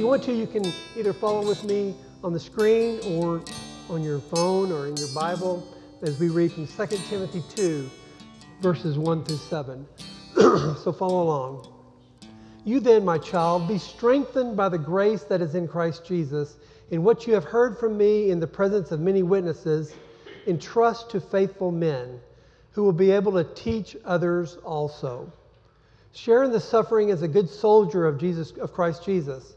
you want to, you can either follow with me on the screen or on your phone or in your Bible as we read from 2 Timothy 2, verses 1 through 7. so follow along. You then, my child, be strengthened by the grace that is in Christ Jesus, in what you have heard from me in the presence of many witnesses, entrust to faithful men who will be able to teach others also. Share in the suffering as a good soldier of Jesus of Christ Jesus.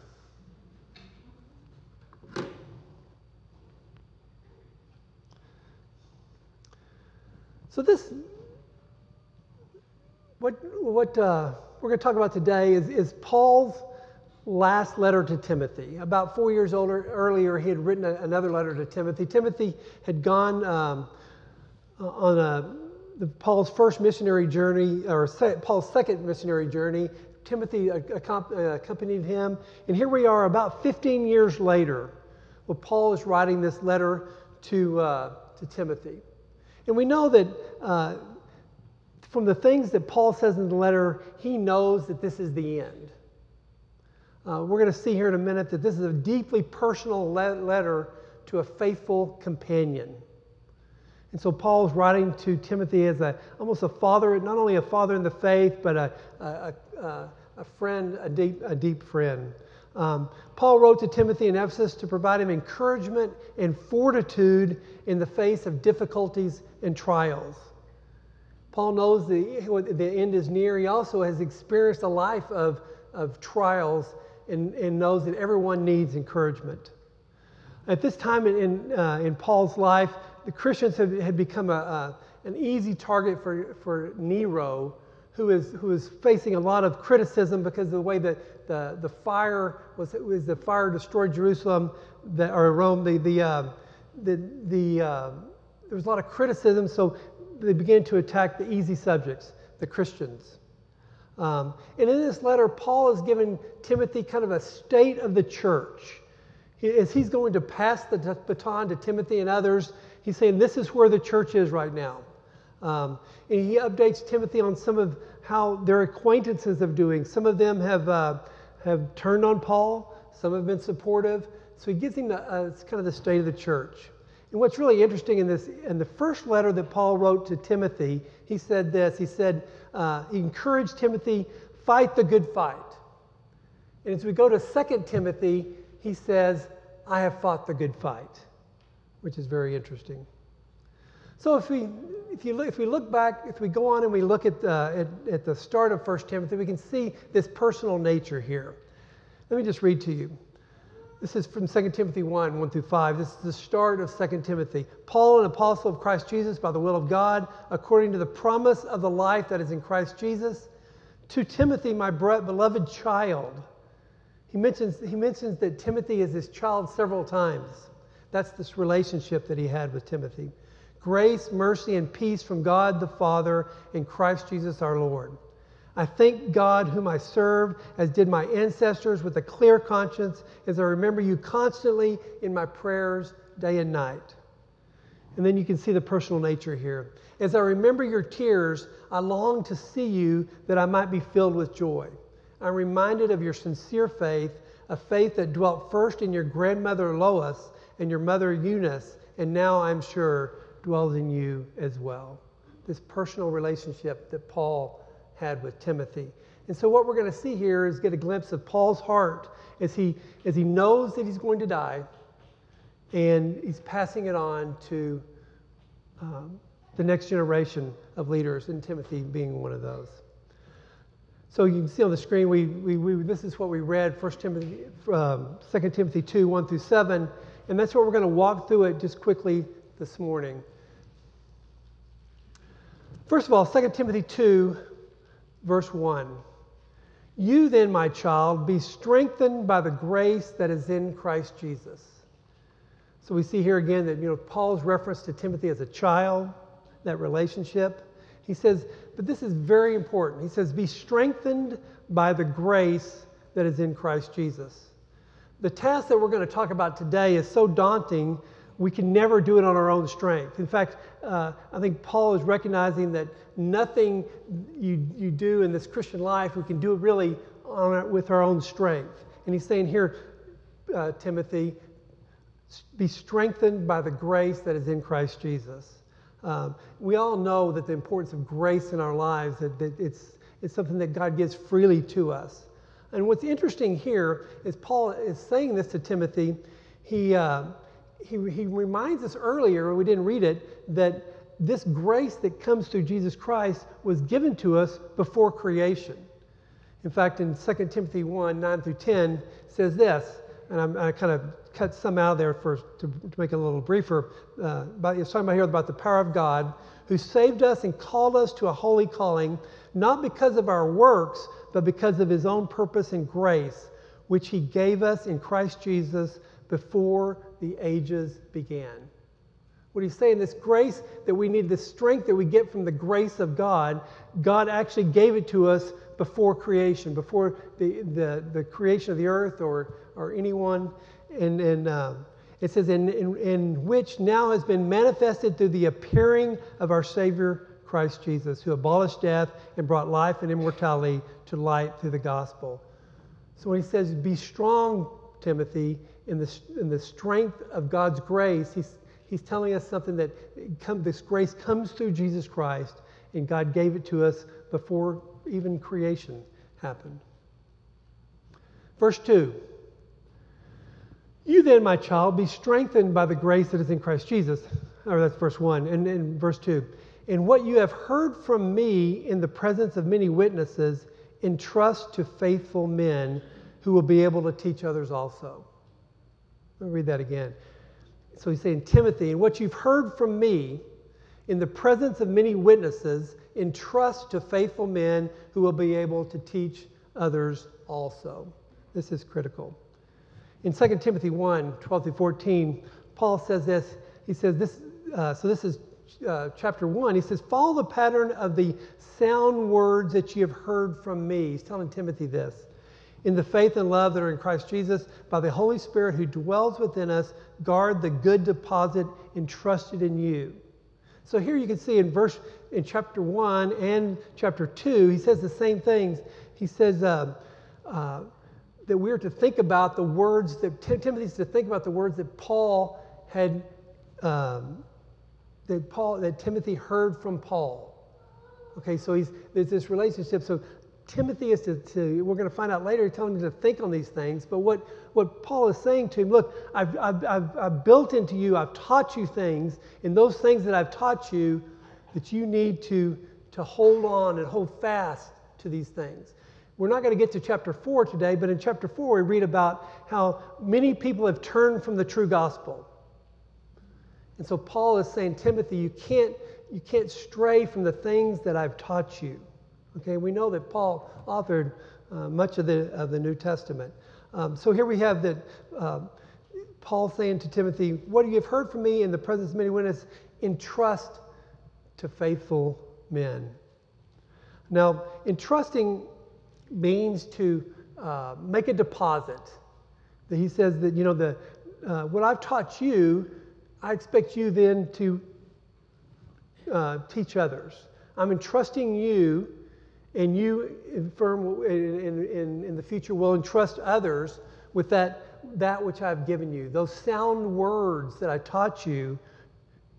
So this, what, what uh, we're going to talk about today is, is Paul's last letter to Timothy. About four years older, earlier, he had written a, another letter to Timothy. Timothy had gone um, on a, the, Paul's first missionary journey, or se- Paul's second missionary journey. Timothy accompanied him. And here we are about 15 years later, where Paul is writing this letter to, uh, to Timothy. And we know that uh, from the things that Paul says in the letter, he knows that this is the end. Uh, we're going to see here in a minute that this is a deeply personal le- letter to a faithful companion. And so Paul is writing to Timothy as a, almost a father, not only a father in the faith, but a, a, a, a friend, a deep, a deep friend. Um, Paul wrote to Timothy in Ephesus to provide him encouragement and fortitude in the face of difficulties and trials. Paul knows the, the end is near. He also has experienced a life of, of trials and, and knows that everyone needs encouragement. At this time in, in, uh, in Paul's life, the Christians had, had become a, a, an easy target for, for Nero, who is, who is facing a lot of criticism because of the way that the, the fire was, was the fire destroyed Jerusalem, that, or Rome, the, the, uh, the, the, uh, there was a lot of criticism, so they began to attack the easy subjects, the Christians. Um, and in this letter, Paul is giving Timothy kind of a state of the church. As he's going to pass the baton to Timothy and others, he's saying, This is where the church is right now. Um, and he updates Timothy on some of how their acquaintances are doing. Some of them have, uh, have turned on Paul, some have been supportive. So he gives him uh, kind of the state of the church. And what's really interesting in this, in the first letter that Paul wrote to Timothy, he said this. He said, uh, he encouraged Timothy, fight the good fight. And as we go to 2 Timothy, he says, I have fought the good fight, which is very interesting. So if we, if, you look, if we look back, if we go on and we look at, uh, at, at the start of 1 Timothy, we can see this personal nature here. Let me just read to you. This is from 2 Timothy 1 1 through 5. This is the start of 2 Timothy. Paul, an apostle of Christ Jesus, by the will of God, according to the promise of the life that is in Christ Jesus, to Timothy, my beloved child. He mentions, he mentions that Timothy is his child several times. That's this relationship that he had with Timothy. Grace, mercy, and peace from God the Father and Christ Jesus our Lord. I thank God, whom I serve, as did my ancestors, with a clear conscience, as I remember you constantly in my prayers day and night. And then you can see the personal nature here. As I remember your tears, I long to see you that I might be filled with joy. I'm reminded of your sincere faith, a faith that dwelt first in your grandmother Lois and your mother Eunice, and now I'm sure dwells in you as well. This personal relationship that Paul had with Timothy. And so, what we're going to see here is get a glimpse of Paul's heart as he, as he knows that he's going to die and he's passing it on to um, the next generation of leaders, and Timothy being one of those. So you can see on the screen, we, we, we this is what we read, 1 Timothy, um, 2 Timothy 2, 1 through 7. And that's what we're going to walk through it just quickly this morning. First of all, 2 Timothy 2, verse 1. You then, my child, be strengthened by the grace that is in Christ Jesus. So we see here again that you know Paul's reference to Timothy as a child, that relationship. He says, but this is very important. He says, be strengthened by the grace that is in Christ Jesus. The task that we're going to talk about today is so daunting, we can never do it on our own strength. In fact, uh, I think Paul is recognizing that nothing you, you do in this Christian life, we can do it really on, with our own strength. And he's saying here, uh, Timothy, be strengthened by the grace that is in Christ Jesus. Um, we all know that the importance of grace in our lives, that, that it's, it's something that God gives freely to us. And what's interesting here is Paul is saying this to Timothy. He, uh, he, he reminds us earlier, we didn't read it, that this grace that comes through Jesus Christ was given to us before creation. In fact, in 2 Timothy 1 9 through 10 says this, and I'm, i kind of cut some out there for, to, to make it a little briefer. Uh, but it's talking about here about the power of God who saved us and called us to a holy calling, not because of our works, but because of his own purpose and grace, which he gave us in Christ Jesus before the ages began. What he's saying, this grace that we need, this strength that we get from the grace of God, God actually gave it to us before creation, before the, the, the creation of the earth or, or anyone. And, and uh, it says, in, in, in which now has been manifested through the appearing of our Savior Christ Jesus, who abolished death and brought life and immortality to light through the gospel. So when he says, Be strong, Timothy, in the, in the strength of God's grace, he's, he's telling us something that come, this grace comes through Jesus Christ, and God gave it to us before even creation happened. Verse 2 You then, my child, be strengthened by the grace that is in Christ Jesus. Or that's verse 1. And, and verse 2 And what you have heard from me in the presence of many witnesses, entrust to faithful men who will be able to teach others also. Let me read that again. So he's saying, Timothy, and what you've heard from me in the presence of many witnesses, entrust to faithful men who will be able to teach others also. This is critical. In 2 Timothy 1 12 through 14, Paul says this. He says, this, uh, so this is uh, chapter 1. He says, Follow the pattern of the sound words that you have heard from me. He's telling Timothy this in the faith and love that are in Christ Jesus, by the Holy Spirit who dwells within us, guard the good deposit entrusted in you. So here you can see in verse in chapter one and chapter two, he says the same things. He says uh, uh, that we're to think about the words that Tim- Timothy's to think about the words that Paul had um, that Paul that Timothy heard from Paul. Okay, so he's there's this relationship. So Timothy is to, to we're going to find out later, he's telling him to think on these things. But what, what Paul is saying to him, look, I've, I've, I've, I've built into you, I've taught you things, and those things that I've taught you, that you need to, to hold on and hold fast to these things. We're not going to get to chapter 4 today, but in chapter 4, we read about how many people have turned from the true gospel. And so Paul is saying, Timothy, you can't, you can't stray from the things that I've taught you. Okay, we know that Paul authored uh, much of the, of the New Testament. Um, so here we have that uh, Paul saying to Timothy, What you have heard from me in the presence of many witnesses, entrust to faithful men. Now, entrusting means to uh, make a deposit. He says that, you know, the, uh, what I've taught you, I expect you then to uh, teach others. I'm entrusting you and you firm in, in, in the future will entrust others with that, that which I've given you. Those sound words that I taught you,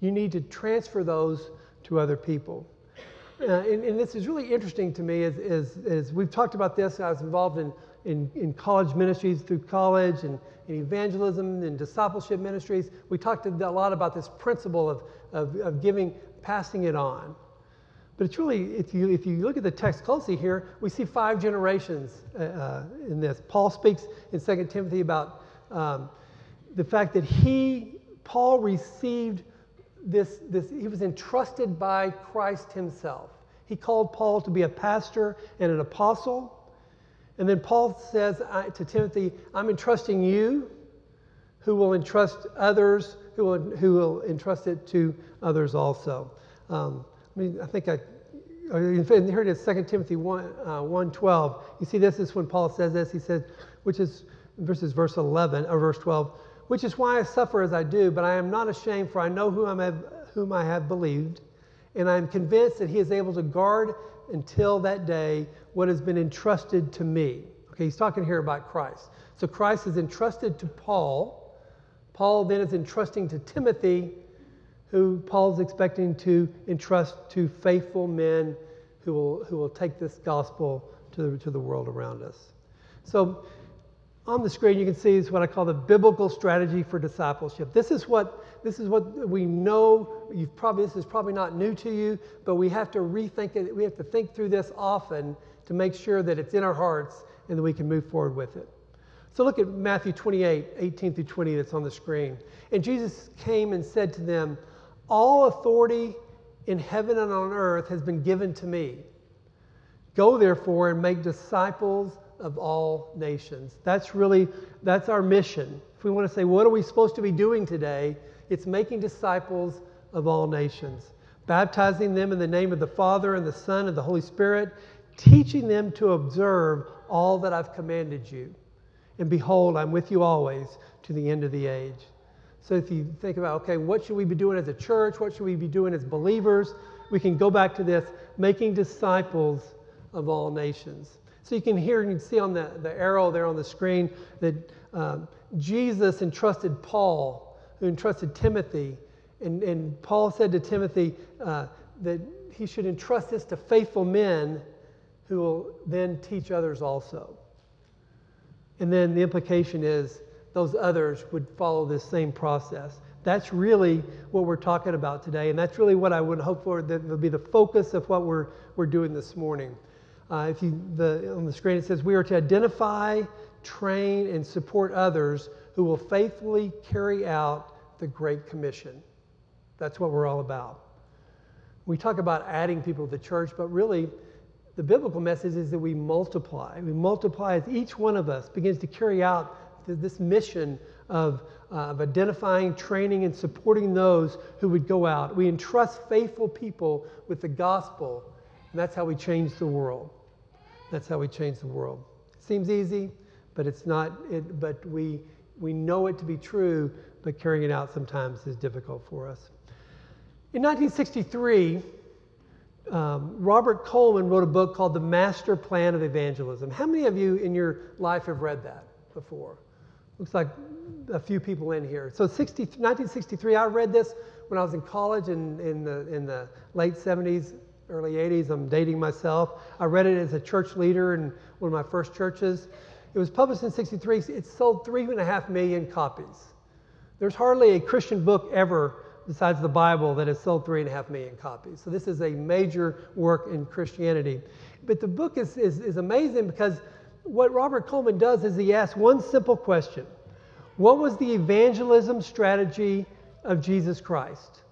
you need to transfer those to other people. Uh, and, and, this is really interesting to me as, as, as, we've talked about this. I was involved in, in, in college ministries through college and, and, evangelism and discipleship ministries. We talked a lot about this principle of, of, of giving, passing it on. But it's really, if you, if you look at the text closely here, we see five generations uh, uh in this. Paul speaks in 2 Timothy about um, the fact that he, Paul received this, this, he was entrusted by Christ himself. He called Paul to be a pastor and an apostle. And then Paul says to Timothy, I'm entrusting you who will entrust others, who will, who will entrust it to others also. Um, I mean, I think I, here it is, 2 Timothy 1, uh, 1 12. You see, this is when Paul says this. He says, which is verses verse 11 or verse 12, which is why I suffer as I do, but I am not ashamed, for I know whom I whom I have believed, and I am convinced that he is able to guard until that day what has been entrusted to me. Okay, he's talking here about Christ. So Christ is entrusted to Paul. Paul then is entrusting to Timothy, who Paul's expecting to entrust to faithful men who will, who will take this gospel to the, to the world around us. So on the screen you can see is what I call the biblical strategy for discipleship. This is what this is what we know. You've probably this is probably not new to you, but we have to rethink it. We have to think through this often to make sure that it's in our hearts and that we can move forward with it. So look at Matthew 28, 18 through 20 that's on the screen. And Jesus came and said to them, All authority in heaven and on earth has been given to me. Go therefore and make disciples of all nations. That's really that's our mission. If we want to say what are we supposed to be doing today, it's making disciples of all nations, baptizing them in the name of the Father and the Son and the Holy Spirit, teaching them to observe all that I've commanded you. And behold, I'm with you always to the end of the age. So if you think about, okay, what should we be doing as a church? What should we be doing as believers? We can go back to this making disciples of all nations. So you can hear and you can see on the, the arrow there on the screen that um, Jesus entrusted Paul, who entrusted Timothy. And, and Paul said to Timothy uh, that he should entrust this to faithful men who will then teach others also. And then the implication is those others would follow this same process. That's really what we're talking about today, and that's really what I would hope for that will be the focus of what we're, we're doing this morning. Uh, if you, the, on the screen it says, We are to identify, train, and support others who will faithfully carry out the Great Commission. That's what we're all about. We talk about adding people to the church, but really, the biblical message is that we multiply. We multiply as each one of us begins to carry out this mission of, uh, of identifying, training, and supporting those who would go out. We entrust faithful people with the gospel, and that's how we change the world. That's how we change the world. It seems easy, but it's not. It, but we we know it to be true, but carrying it out sometimes is difficult for us. In 1963, um, Robert Coleman wrote a book called The Master Plan of Evangelism. How many of you in your life have read that before? Looks like a few people in here. So 60, 1963, I read this when I was in college in, in, the, in the late 70s, early 80s. I'm dating myself. I read it as a church leader in one of my first churches. It was published in 63. It sold three and a half million copies. There's hardly a Christian book ever besides the Bible that has sold three and a half million copies. So this is a major work in Christianity. But the book is, is, is amazing because what Robert Coleman does is he asks one simple question What was the evangelism strategy of Jesus Christ?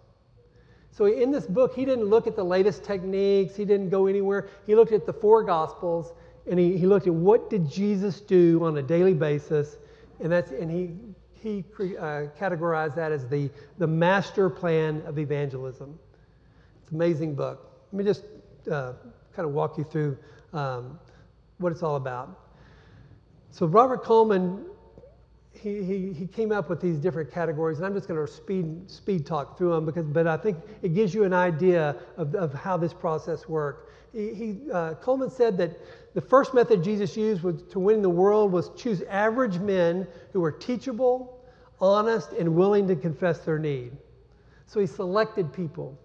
So in this book, he didn't look at the latest techniques, he didn't go anywhere. He looked at the four gospels and he, he looked at what did Jesus do on a daily basis, and that's and he he uh, categorized that as the, the master plan of evangelism. It's an amazing book. Let me just uh, kind of walk you through um, what it's all about. So Robert Coleman he, he, he came up with these different categories, and I'm just going to speed, speed talk through them because, but I think it gives you an idea of, of how this process worked. He, he uh, Coleman said that the first method Jesus used was, to win the world was choose average men who were teachable, honest, and willing to confess their need. So he selected people.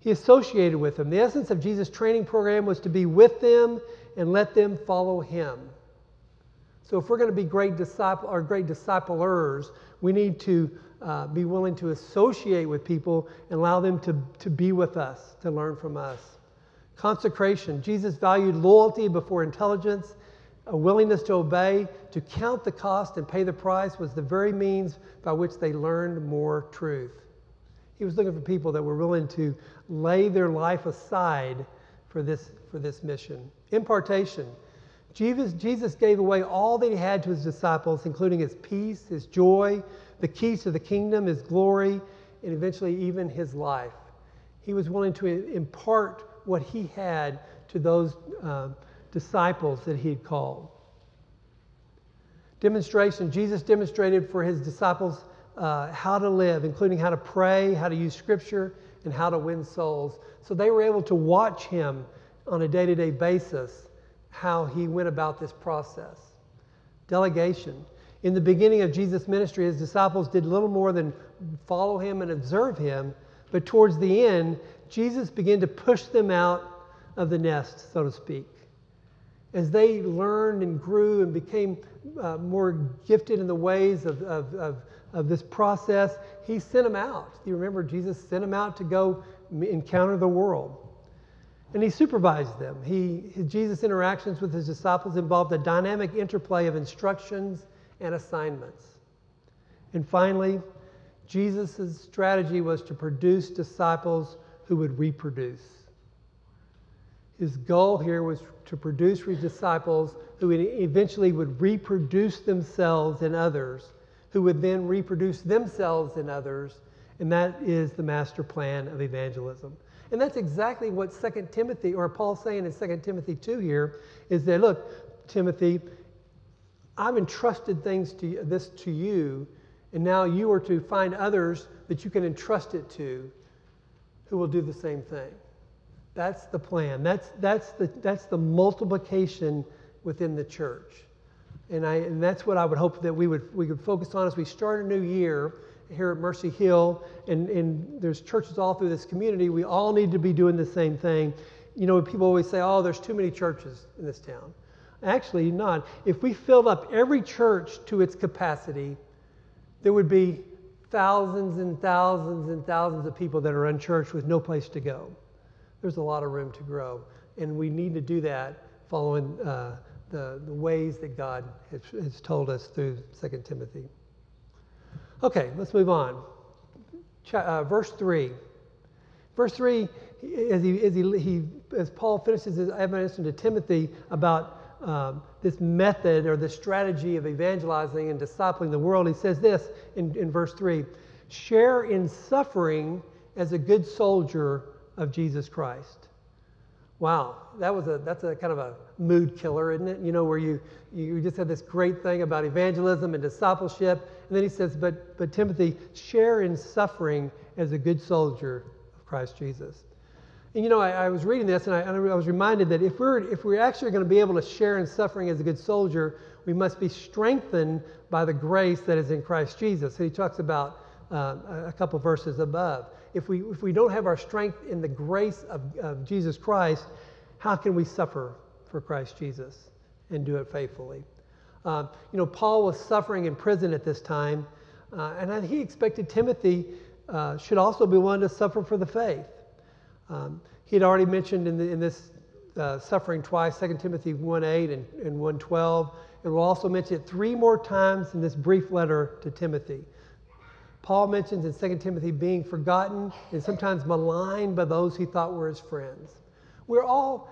He associated with them. The essence of Jesus' training program was to be with them and let them follow him. So if we're going to be great disciple or great disciplers, we need to uh, be willing to associate with people and allow them to, to be with us, to learn from us. Consecration. Jesus valued loyalty before intelligence. A willingness to obey, to count the cost and pay the price was the very means by which they learned more truth. He was looking for people that were willing to lay their life aside for this, for this mission. Impartation. Jesus, Jesus gave away all that he had to his disciples, including his peace, his joy, the keys to the kingdom, his glory, and eventually even his life. He was willing to impart what he had to those uh, disciples that he had called. Demonstration Jesus demonstrated for his disciples uh, how to live, including how to pray, how to use scripture, and how to win souls. So they were able to watch him on a day to day basis how he went about this process. Delegation. In the beginning of Jesus' ministry, his disciples did little more than follow him and observe him, but towards the end, Jesus began to push them out of the nest, so to speak. As they learned and grew and became uh, more gifted in the ways of, of, of, of this process, he sent them out. You remember, Jesus sent them out to go encounter the world. And he supervised them. He, Jesus' interactions with his disciples involved a dynamic interplay of instructions and assignments. And finally, Jesus' strategy was to produce disciples who would reproduce. His goal here was to produce disciples who eventually would reproduce themselves in others, who would then reproduce themselves in others, and that is the master plan of evangelism. And that's exactly what 2 Timothy, or Paul's saying in 2 Timothy 2 here, is that, look, Timothy, I've entrusted things to this to you, and now you are to find others that you can entrust it to who will do the same thing. That's the plan. That's, that's, the, that's the multiplication within the church. And, I, and that's what I would hope that we would, we could focus on as we start a new year here at Mercy Hill, and, and there's churches all through this community, we all need to be doing the same thing. You know, people always say, oh, there's too many churches in this town. Actually, not. If we filled up every church to its capacity, there would be thousands and thousands and thousands of people that are unchurched with no place to go. There's a lot of room to grow. And we need to do that following uh, the, the ways that God has, has told us through 2 Timothy. Okay, let's move on. Ch- uh, verse 3. Verse 3, as, he, as, he, he, as Paul finishes his admonition to Timothy about um, this method or the strategy of evangelizing and discipling the world, he says this in, in verse 3 share in suffering as a good soldier of Jesus Christ. Wow, that was a that's a kind of a mood killer, isn't it? You know, where you you just had this great thing about evangelism and discipleship, and then he says, "But but Timothy, share in suffering as a good soldier of Christ Jesus." And you know, I, I was reading this, and I, and I was reminded that if we're if we're actually going to be able to share in suffering as a good soldier, we must be strengthened by the grace that is in Christ Jesus. And he talks about uh, a couple verses above if we, if we don't have our strength in the grace of, of Jesus Christ, how can we suffer for Christ Jesus and do it faithfully? Uh, you know, Paul was suffering in prison at this time, uh, and he expected Timothy uh, should also be willing to suffer for the faith. Um, he had already mentioned in, the, in this uh, suffering twice, 2 Timothy 1.8 and, and 1.12, and we'll also mention it three more times in this brief letter to Timothy. Paul mentions in 2 Timothy being forgotten and sometimes maligned by those he thought were his friends. We're all,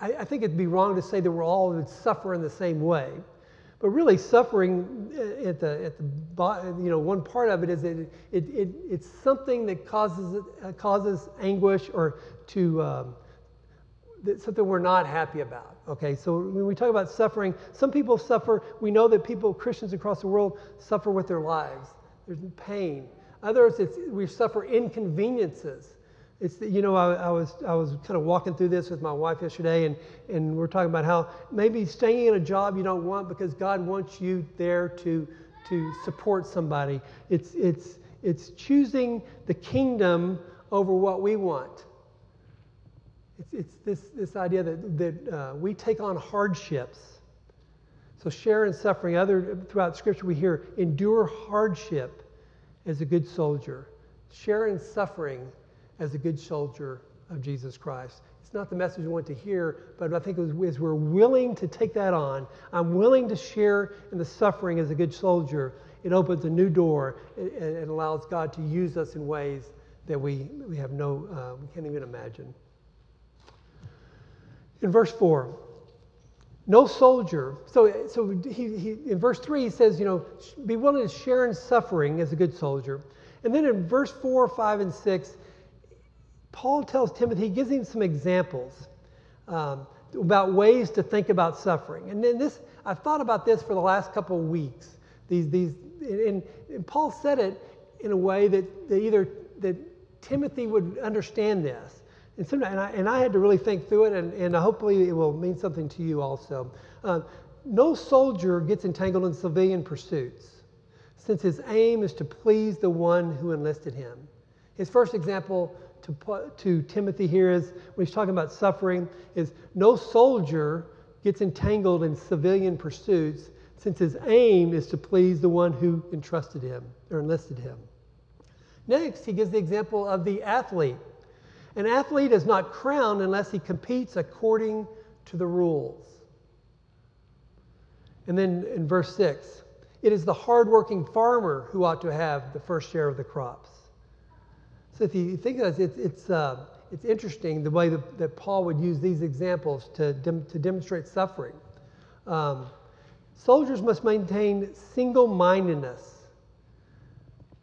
I, I think it'd be wrong to say that we're all would suffer in the same way. But really, suffering uh, at the, at the you know, one part of it is that it, it, it it's something that causes, uh, causes anguish or to, um, something we're not happy about. Okay, so when we talk about suffering, some people suffer, we know that people, Christians across the world, suffer with their lives there's pain. Others, we suffer inconveniences. It's the, you know, I, I, was I was kind of walking through this with my wife yesterday, and and we're talking about how maybe staying in a job you don't want because God wants you there to to support somebody. It's it's it's choosing the kingdom over what we want. It's, it's this this idea that that uh, we take on hardships so share in suffering. Other throughout Scripture we hear endure hardship as a good soldier. Share in suffering as a good soldier of Jesus Christ. It's not the message we want to hear, but I think as we're willing to take that on, I'm willing to share in the suffering as a good soldier. It opens a new door and, allows God to use us in ways that we, we have no, uh, we can't even imagine. In verse 4, no soldier. So, so he, he, in verse 3, he says, you know, be willing to share in suffering as a good soldier. And then in verse 4, 5, and 6, Paul tells Timothy, he gives him some examples um, about ways to think about suffering. And then this, I've thought about this for the last couple of weeks. These, these, and, and Paul said it in a way that, that either that Timothy would understand this. And, some, and, I, and I had to really think through it, and, and hopefully it will mean something to you also. Uh, no soldier gets entangled in civilian pursuits, since his aim is to please the one who enlisted him. His first example to, to Timothy here is when he's talking about suffering is no soldier gets entangled in civilian pursuits since his aim is to please the one who entrusted him or enlisted him. Next, he gives the example of the athlete. An athlete is not crowned unless he competes according to the rules. And then in verse 6, it is the hardworking farmer who ought to have the first share of the crops. So if you think of it, it's, it's, uh, it's interesting the way that, that, Paul would use these examples to, dem- to demonstrate suffering. Um, soldiers must maintain single mindedness,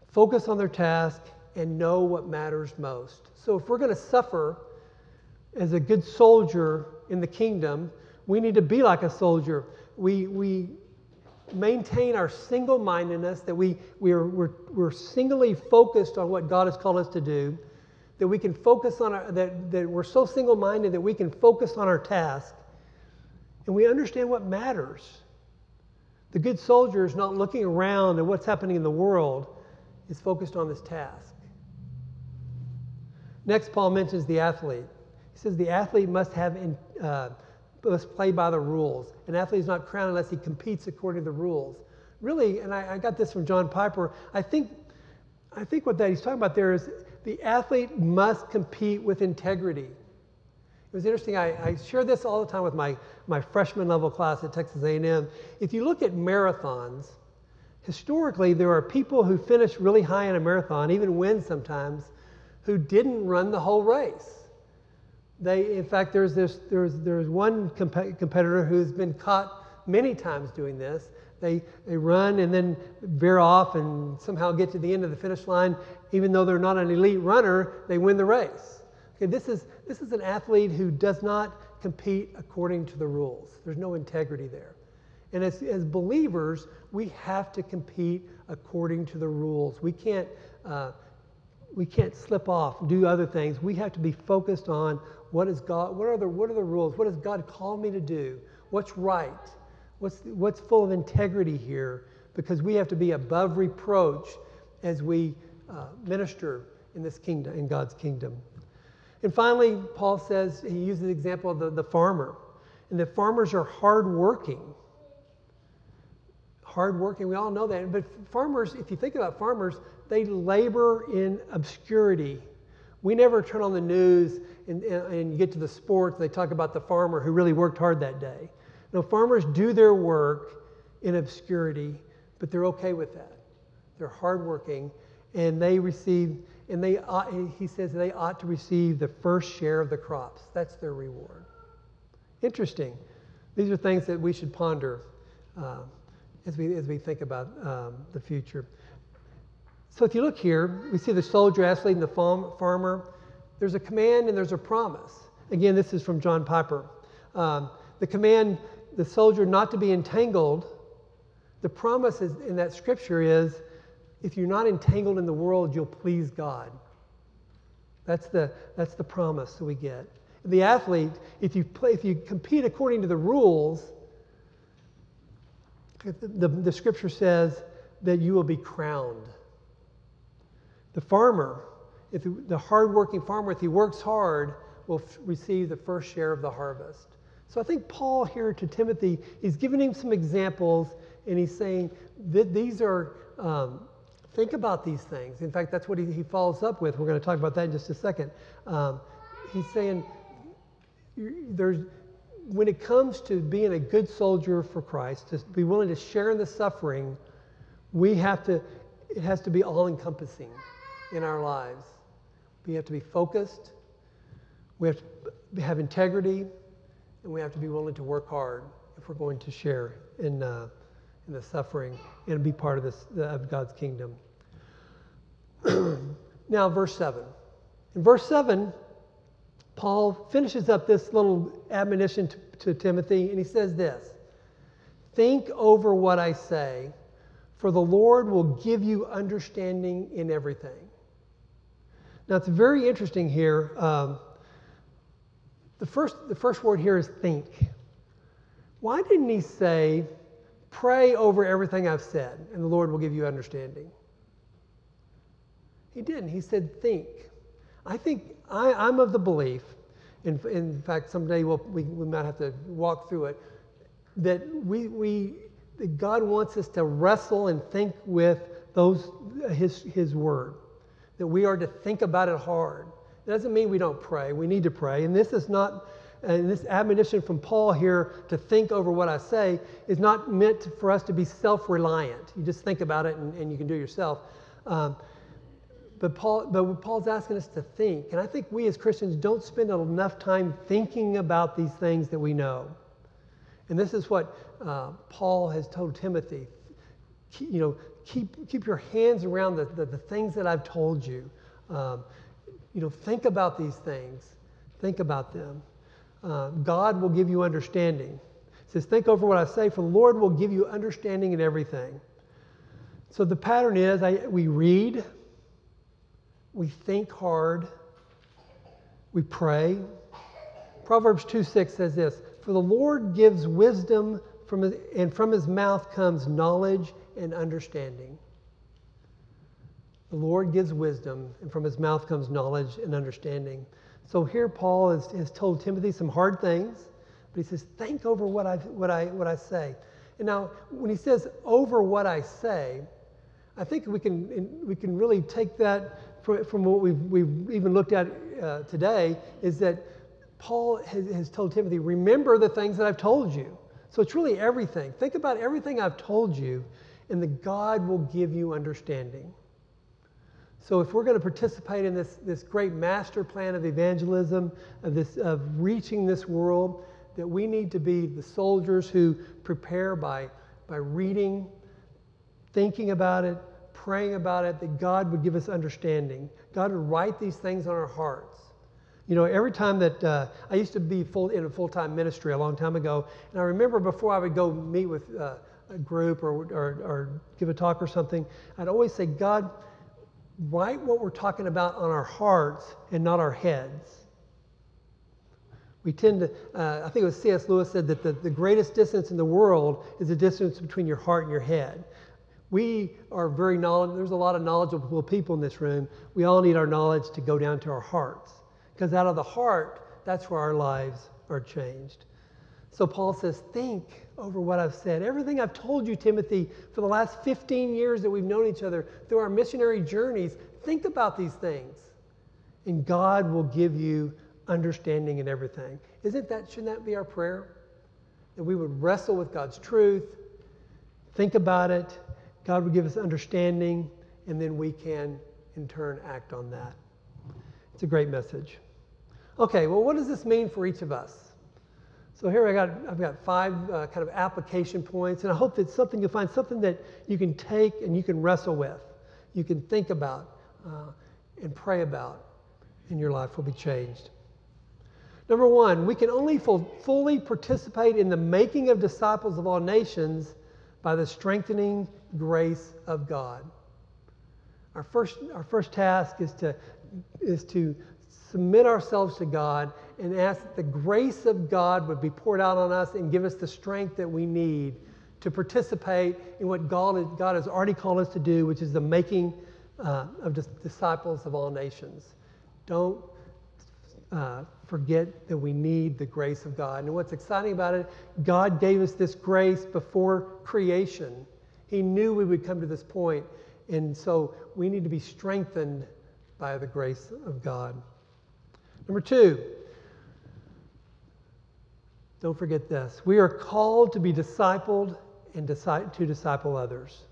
focus on their task, and know what matters most. So if we're going to suffer as a good soldier in the kingdom, we need to be like a soldier. We, we maintain our single mindedness, that we, we are, we're, we're singly focused on what God has called us to do, that we can focus on our, that, that we're so single minded that we can focus on our task, and we understand what matters. The good soldier is not looking around at what's happening in the world, is focused on this task. Next, Paul mentions the athlete. He says the athlete must have in, uh, must play by the rules. An athlete is not crowned unless he competes according to the rules. Really, and I, I got this from John Piper. I think, I think what that he's talking about there is the athlete must compete with integrity. It was interesting. I, I share this all the time with my, my freshman level class at Texas A&M. If you look at marathons, historically there are people who finish really high in a marathon, even win sometimes, who didn't run the whole race. They, in fact, there's, this, there's, there's one comp- competitor who's been caught many times doing this. They, they run and then veer off and somehow get to the end of the finish line. Even though they're not an elite runner, they win the race. Okay, this, is, this is an athlete who does not compete according to the rules. There's no integrity there. And as, as believers, we have to compete according to the rules. We can't, uh, we can't slip off, do other things. We have to be focused on what is God, what are the, what are the rules? What does God call me to do? What's right? What's, what's full of integrity here? Because we have to be above reproach as we uh, minister in this kingdom, in God's kingdom. And finally, Paul says, he uses the example of the, the farmer. And the farmers are hardworking. Hardworking, we all know that. But farmers, if you think about farmers, they labor in obscurity. We never turn on the news and, and, you get to the sports, they talk about the farmer who really worked hard that day. No, farmers do their work in obscurity, but they're okay with that. They're hardworking, and they receive, and they ought, he says they ought to receive the first share of the crops. That's their reward. Interesting. These are things that we should ponder uh, as, we, as we think about um, the future. So if you look here, we see the soldier and the farm, farmer. There's a command and there's a promise. Again, this is from John Piper. Um, the command, the soldier not to be entangled, the promise is, in that scripture is if you're not entangled in the world, you'll please God. That's the, that's the promise that we get. The athlete, if you, play, if you compete according to the rules, the, the scripture says that you will be crowned. The farmer, if the hardworking farmer, if he works hard, will f- receive the first share of the harvest. So I think Paul here to Timothy, he's giving him some examples and he's saying that these are, um, think about these things. In fact, that's what he, he, follows up with. We're going to talk about that in just a second. Um, he's saying there's, when it comes to being a good soldier for Christ, to be willing to share in the suffering, we have to, it has to be all encompassing in our lives. We have to be focused, we have to have integrity, and we have to be willing to work hard if we're going to share in, uh, in the suffering and be part of this of God's kingdom. now, verse seven. In verse seven, Paul finishes up this little admonition to, to Timothy, and he says this: "Think over what I say." For the Lord will give you understanding in everything. Now, it's very interesting here. Um, the, first, the first word here is think. Why didn't he say, pray over everything I've said, and the Lord will give you understanding? He didn't. He said, think. I think I, am of the belief, in, in fact, someday we'll, we, we might have to walk through it, that we, we that God wants us to wrestle and think with those his, his word. That we are to think about it hard. It doesn't mean we don't pray. We need to pray. And this is not, and this admonition from Paul here to think over what I say is not meant for us to be self reliant. You just think about it and, and you can do it yourself. Um, but, Paul, but Paul's asking us to think. And I think we as Christians don't spend enough time thinking about these things that we know. And this is what uh, Paul has told Timothy. You know, keep, keep your hands around the, the, the things that I've told you. Um, you know, think about these things. Think about them. Uh, God will give you understanding. It says, think over what I say, for the Lord will give you understanding in everything. So the pattern is I, we read, we think hard, we pray. Proverbs 2 6 says this For the Lord gives wisdom from his, and from his mouth comes knowledge and understanding. The Lord gives wisdom, and from his mouth comes knowledge and understanding. So here Paul has, has told Timothy some hard things, but he says, think over what I, what, I, what I say. And now, when he says over what I say, I think we can, we can really take that from, from what we've, we've even looked at uh, today is that Paul has, has told Timothy, remember the things that I've told you. So it's really everything. Think about everything I've told you, and the God will give you understanding. So if we're going to participate in this, this great master plan of evangelism, of, this, of reaching this world, that we need to be the soldiers who prepare by, by reading, thinking about it, praying about it, that God would give us understanding. God would write these things on our hearts. You know, every time that uh, I used to be full in a full time ministry a long time ago, and I remember before I would go meet with uh, a group or, or, or give a talk or something, I'd always say, God, write what we're talking about on our hearts and not our heads. We tend to, uh, I think it was C.S. Lewis said that the, the greatest distance in the world is the distance between your heart and your head. We are very knowledgeable, there's a lot of knowledgeable people in this room. We all need our knowledge to go down to our hearts. Because out of the heart, that's where our lives are changed. So Paul says, Think over what I've said. Everything I've told you, Timothy, for the last 15 years that we've known each other through our missionary journeys, think about these things. And God will give you understanding in everything. Isn't that, shouldn't that be our prayer? That we would wrestle with God's truth, think about it, God would give us understanding, and then we can, in turn, act on that. It's a great message. Okay, well, what does this mean for each of us? So here I got, I've got five uh, kind of application points, and I hope that something you'll find something that you can take and you can wrestle with, you can think about uh, and pray about, and your life will be changed. Number one, we can only full, fully participate in the making of disciples of all nations by the strengthening grace of God. Our first, our first task is to, is to submit ourselves to God and ask that the grace of God would be poured out on us and give us the strength that we need to participate in what God, God has already called us to do, which is the making uh, of disciples of all nations. Don't uh, forget that we need the grace of God. And what's exciting about it, God gave us this grace before creation. He knew we would come to this point, and so we need to be strengthened by the grace of God. Number two, don't forget this. We are called to be discipled and to disciple others.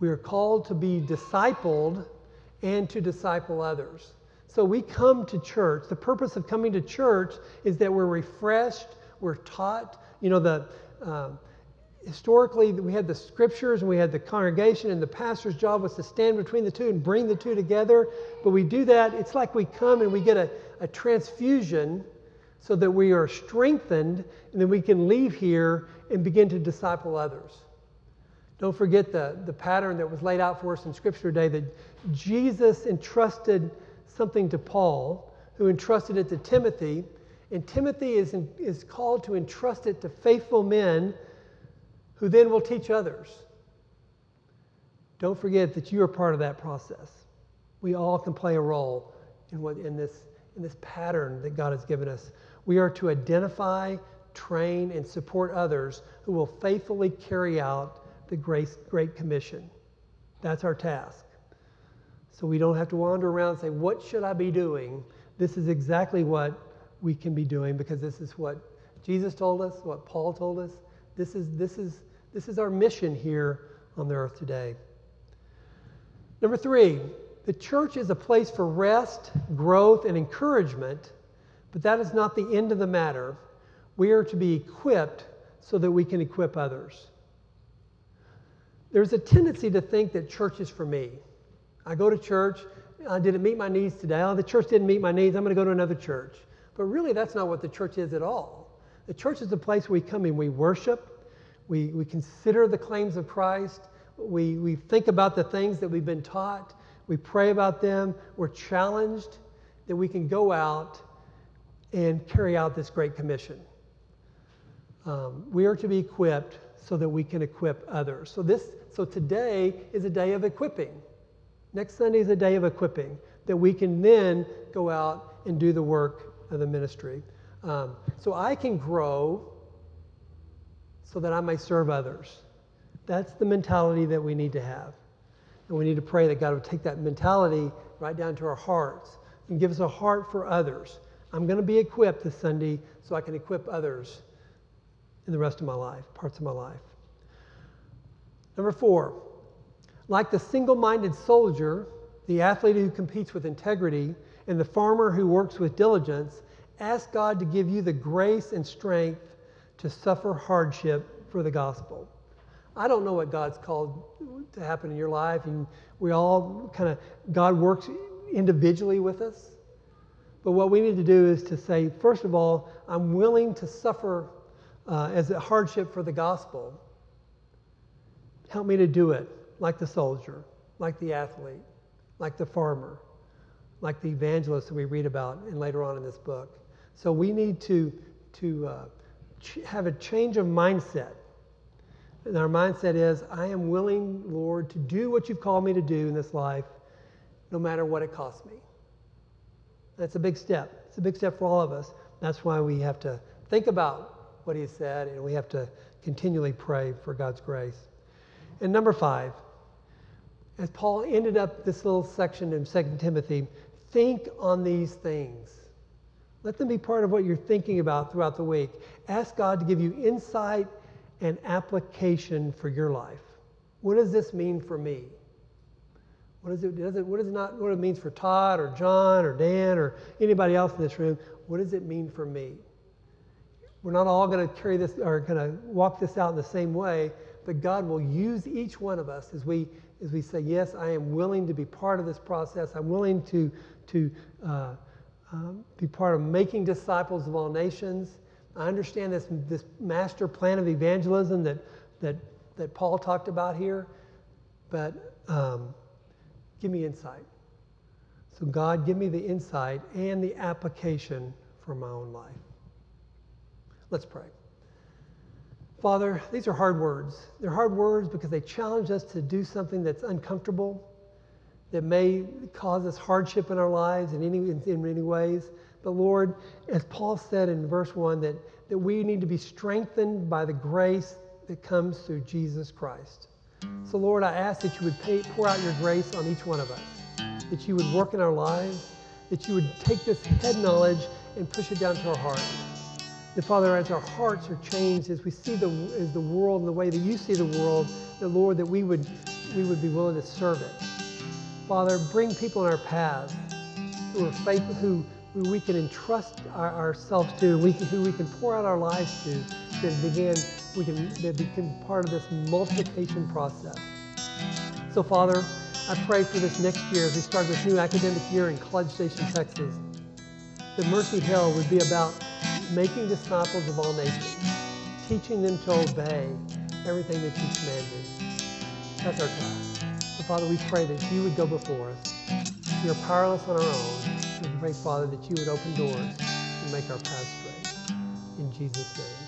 We are called to be discipled and to disciple others. So we come to church. The purpose of coming to church is that we're refreshed, we're taught. You know, the um, historically we had the scriptures and we had the congregation, and the pastor's job was to stand between the two and bring the two together. But we do that. It's like we come and we get a, a transfusion so that we are strengthened, and then we can leave here and begin to disciple others. Don't forget the, the pattern that was laid out for us in Scripture today that Jesus entrusted something to Paul, who entrusted it to Timothy, and Timothy is, in, is called to entrust it to faithful men who then will teach others. Don't forget that you are part of that process. We all can play a role in, what, in, this, in this pattern that God has given us. We are to identify, train, and support others who will faithfully carry out the Great, Commission. That's our task. So we don't have to wander around and say, What should I be doing? This is exactly what we can be doing because this is what Jesus told us, what Paul told us. This is, this is, this is our mission here on the earth today. Number three, the church is a place for rest, growth, and encouragement but that is not the end of the matter. We are to be equipped so that we can equip others. There's a tendency to think that church is for me. I go to church, I didn't meet my needs today. Oh, the church didn't meet my needs, I'm going to go to another church. But really, that's not what the church is at all. The church is the place where we come and we worship, we, we consider the claims of Christ, we, we think about the things that we've been taught, we pray about them, we're challenged that we can go out and carry out this great commission. Um, we are to be equipped so that we can equip others. So this, so today is a day of equipping. Next Sunday is a day of equipping that we can then go out and do the work of the ministry. Um, so I can grow so that I may serve others. That's the mentality that we need to have. And we need to pray that God would take that mentality right down to our hearts and give us a heart for others I'm going to be equipped this Sunday so I can equip others in the rest of my life, parts of my life. Number four, like the single minded soldier, the athlete who competes with integrity, and the farmer who works with diligence, ask God to give you the grace and strength to suffer hardship for the gospel. I don't know what God's called to happen in your life, and we all kind of, God works individually with us. But what we need to do is to say, first of all, I'm willing to suffer uh, as a hardship for the gospel. Help me to do it like the soldier, like the athlete, like the farmer, like the evangelist that we read about and later on in this book. So we need to, to uh, ch- have a change of mindset. And our mindset is, I am willing, Lord, to do what you've called me to do in this life, no matter what it costs me. That's a big step. It's a big step for all of us. That's why we have to think about what he said and we have to continually pray for God's grace. And number five, as Paul ended up this little section in 2 Timothy, think on these things. Let them be part of what you're thinking about throughout the week. Ask God to give you insight and application for your life. What does this mean for me? What is it, does it, what is not what it means for Todd or John or Dan or anybody else in this room? What does it mean for me? We're not all going to carry this or going to walk this out in the same way, but God will use each one of us as we as we say, yes, I am willing to be part of this process. I'm willing to to uh, um, be part of making disciples of all nations. I understand this this master plan of evangelism that that that Paul talked about here, but um, Give me insight. So, God, give me the insight and the application for my own life. Let's pray. Father, these are hard words. They're hard words because they challenge us to do something that's uncomfortable, that may cause us hardship in our lives in, any, in, many ways. But Lord, as Paul said in verse 1, that, that we need to be strengthened by the grace that comes through Jesus Christ. So, Lord, I ask that you would pay, pour out your grace on each one of us, that you would work in our lives, that you would take this head knowledge and push it down to our heart. That, Father, as our hearts are changed, as we see the, as the world and the way that you see the world, that, Lord, that we would, we would be willing to serve it. Father, bring people in our path who are faithful, who, who we can entrust our, ourselves to, we who we can pour out our lives to, Spirit begin, we can become part of this multiplication process. So, Father, I pray for this next year as we start this new academic year in College Station, Texas, that Mercy Hill would be about making disciples of all nations, teaching them to obey everything that you commanded. That's our task. So, Father, we pray that you would go before us. We are powerless on our own. We pray, Father, that you would open doors and make our path straight. In Jesus' name.